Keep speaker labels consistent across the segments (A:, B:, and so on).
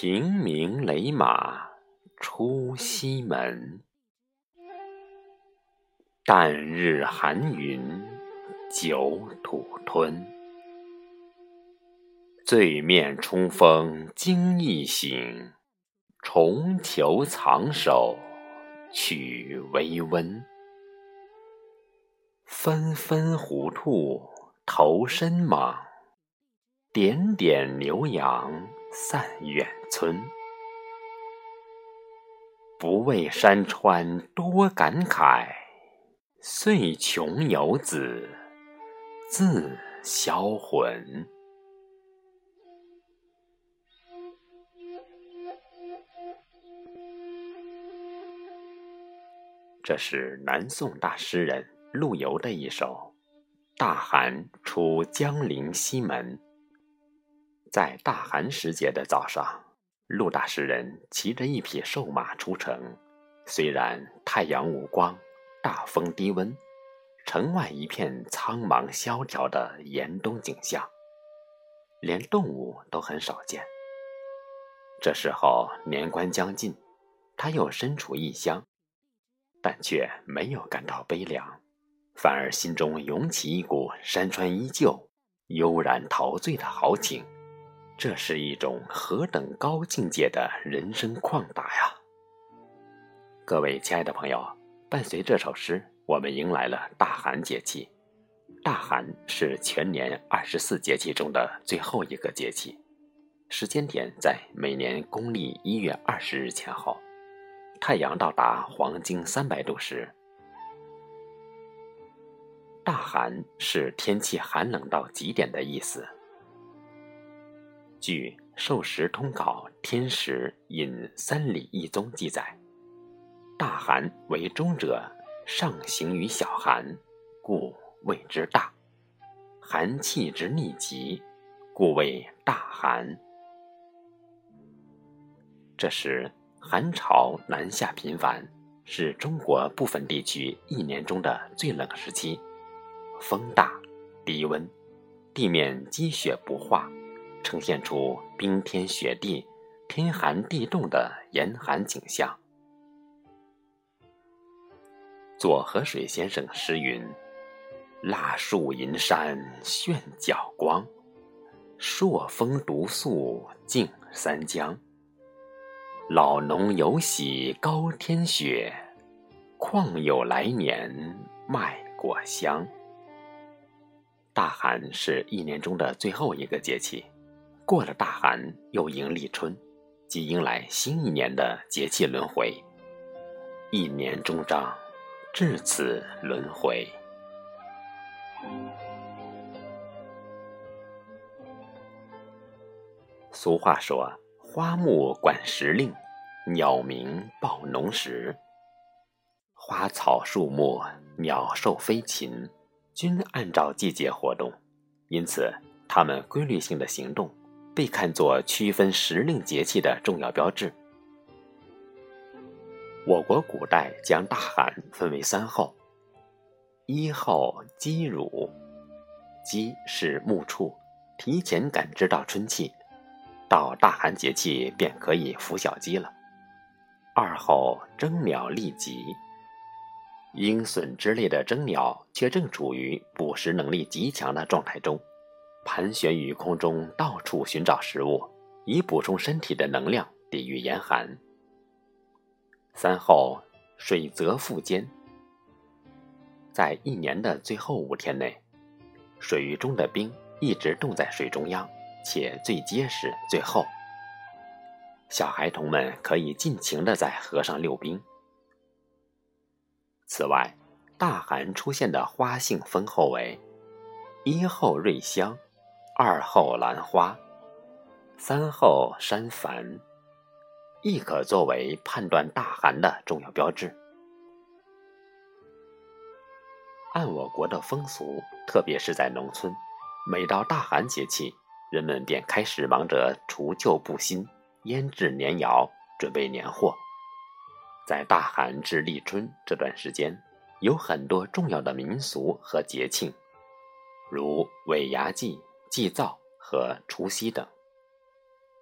A: 平明雷马出西门，旦日寒云九土吞。醉面冲锋惊异醒，重裘藏首取微温。纷纷虎兔头身莽，点点牛羊散远村。不为山川多感慨，岁穷游子自销魂。这是南宋大诗人陆游的一首《大寒出江陵西门》。在大寒时节的早上，陆大诗人骑着一匹瘦马出城。虽然太阳无光，大风低温，城外一片苍茫萧条的严冬景象，连动物都很少见。这时候年关将近，他又身处异乡。但却没有感到悲凉，反而心中涌起一股山川依旧、悠然陶醉的豪情。这是一种何等高境界的人生旷达呀！各位亲爱的朋友，伴随这首诗，我们迎来了大寒节气。大寒是全年二十四节气中的最后一个节气，时间点在每年公历一月二十日前后。太阳到达黄经三百度时，大寒是天气寒冷到极点的意思。据《授时通考·天时》引三礼一宗记载，大寒为中者，上行于小寒，故谓之大；寒气之逆极，故谓大寒。这时。寒潮南下频繁，是中国部分地区一年中的最冷时期。风大，低温，地面积雪不化，呈现出冰天雪地、天寒地冻的严寒景象。左河水先生诗云：“蜡树银山炫角光，朔风独宿净三江。”老农有喜高天雪，况有来年麦果香。大寒是一年中的最后一个节气，过了大寒又迎立春，即迎来新一年的节气轮回。一年终章，至此轮回。俗话说。花木管时令，鸟鸣报农时。花草树木、鸟兽飞禽，均按照季节活动，因此它们规律性的行动被看作区分时令节气的重要标志。我国古代将大寒分为三候：一候鸡乳，鸡是牧畜，提前感知到春气。到大寒节气便可以孵小鸡了。二候征鸟立即，鹰隼之类的征鸟却正处于捕食能力极强的状态中，盘旋于空中，到处寻找食物，以补充身体的能量，抵御严寒。三后水泽腹坚，在一年的最后五天内，水域中的冰一直冻在水中央。且最结实、最厚，小孩童们可以尽情的在河上溜冰。此外，大寒出现的花性丰厚为：一后瑞香，二后兰花，三后山矾，亦可作为判断大寒的重要标志。按我国的风俗，特别是在农村，每到大寒节气。人们便开始忙着除旧布新、腌制年肴、准备年货。在大寒至立春这段时间，有很多重要的民俗和节庆，如尾牙祭、祭灶和除夕等。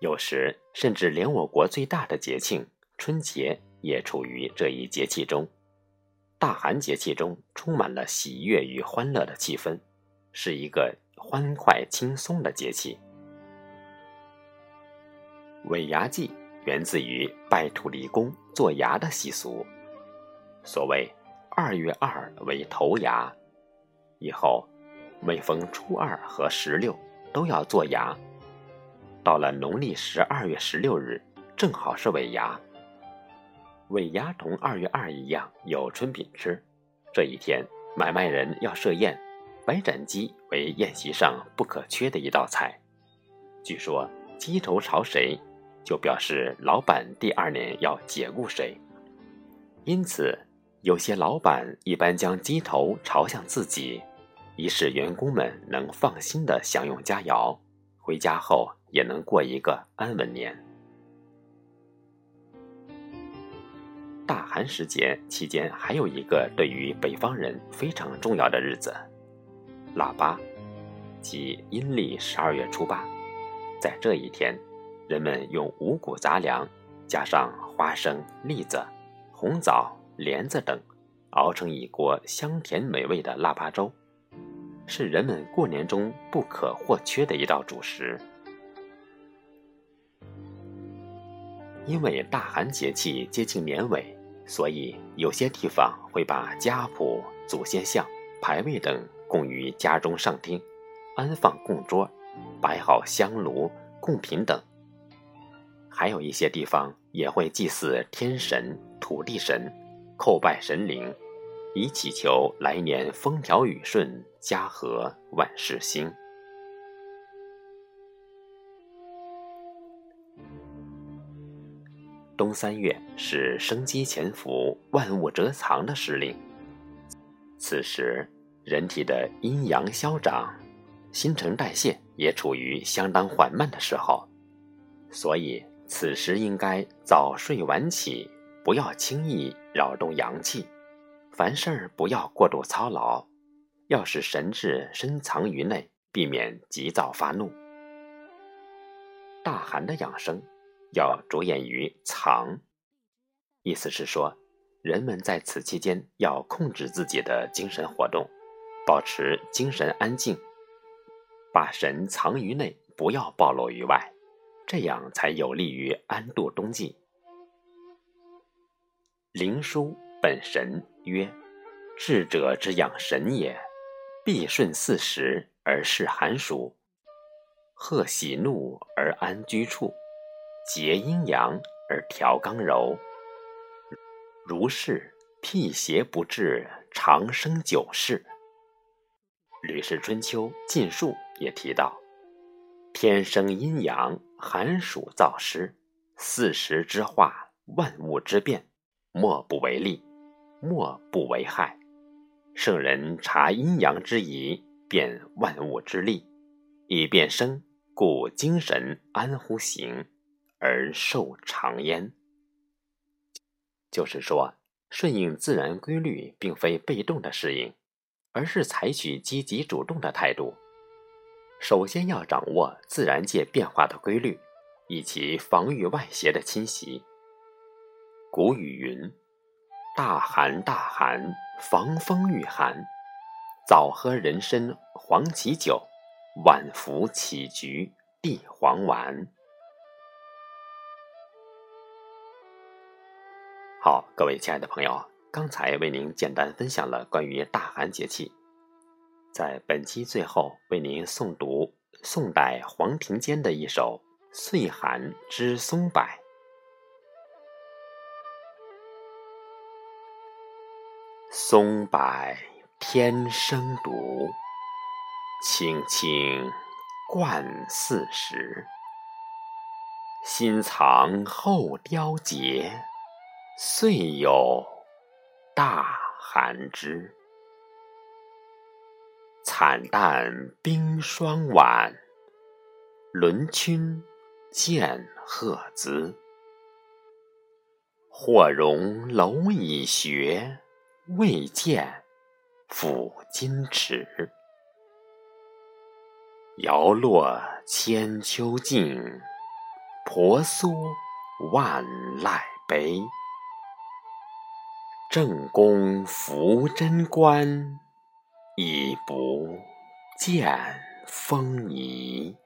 A: 有时甚至连我国最大的节庆春节也处于这一节气中。大寒节气中充满了喜悦与欢乐的气氛，是一个欢快轻松的节气。尾牙祭源自于拜土地公做牙的习俗。所谓二月二为头牙，以后每逢初二和十六都要做牙。到了农历十二月十六日，正好是尾牙。尾牙同二月二一样有春饼吃。这一天，买卖人要设宴，白斩鸡为宴席上不可缺的一道菜。据说鸡头朝谁，就表示老板第二年要解雇谁。因此，有些老板一般将鸡头朝向自己，以使员工们能放心的享用佳肴，回家后也能过一个安稳年。大寒时节期间，还有一个对于北方人非常重要的日子——腊八，即阴历十二月初八。在这一天，人们用五谷杂粮，加上花生、栗子、红枣、莲子等，熬成一锅香甜美味的腊八粥，是人们过年中不可或缺的一道主食。因为大寒节气接近年尾。所以，有些地方会把家谱、祖先像、牌位等供于家中上厅，安放供桌，摆好香炉、供品等。还有一些地方也会祭祀天神、土地神，叩拜神灵，以祈求来年风调雨顺、家和万事兴。冬三月是生机潜伏、万物蛰藏的时令，此时人体的阴阳消长，新陈代谢也处于相当缓慢的时候，所以此时应该早睡晚起，不要轻易扰动阳气，凡事不要过度操劳，要使神志深藏于内，避免急躁发怒。大寒的养生。要着眼于藏，意思是说，人们在此期间要控制自己的精神活动，保持精神安静，把神藏于内，不要暴露于外，这样才有利于安度冬季。灵枢本神曰：“智者之养神也，必顺四时而适寒暑，贺喜怒而安居处。”结阴阳而调刚柔，如是辟邪不至，长生久视。《吕氏春秋·晋述》也提到：天生阴阳，寒暑燥湿，四时之化，万物之变，莫不为利，莫不为害。圣人察阴阳之宜，辨万物之利，以变生，故精神安乎行。而寿长焉，就是说，顺应自然规律，并非被动的适应，而是采取积极主动的态度。首先要掌握自然界变化的规律，以及防御外邪的侵袭。古语云：“大寒大寒，防风御寒。早喝人参黄芪酒，晚服杞菊地黄丸。”好，各位亲爱的朋友，刚才为您简单分享了关于大寒节气，在本期最后为您诵读宋代黄庭坚的一首《岁寒知松柏》：松柏天生独，青青冠四时。新藏后凋节。岁有大寒枝，惨淡冰霜晚，轮君见鹤姿。或容蝼蚁学，未见抚金池。摇落千秋镜，婆娑万籁悲。正宫扶贞观，已不见风仪。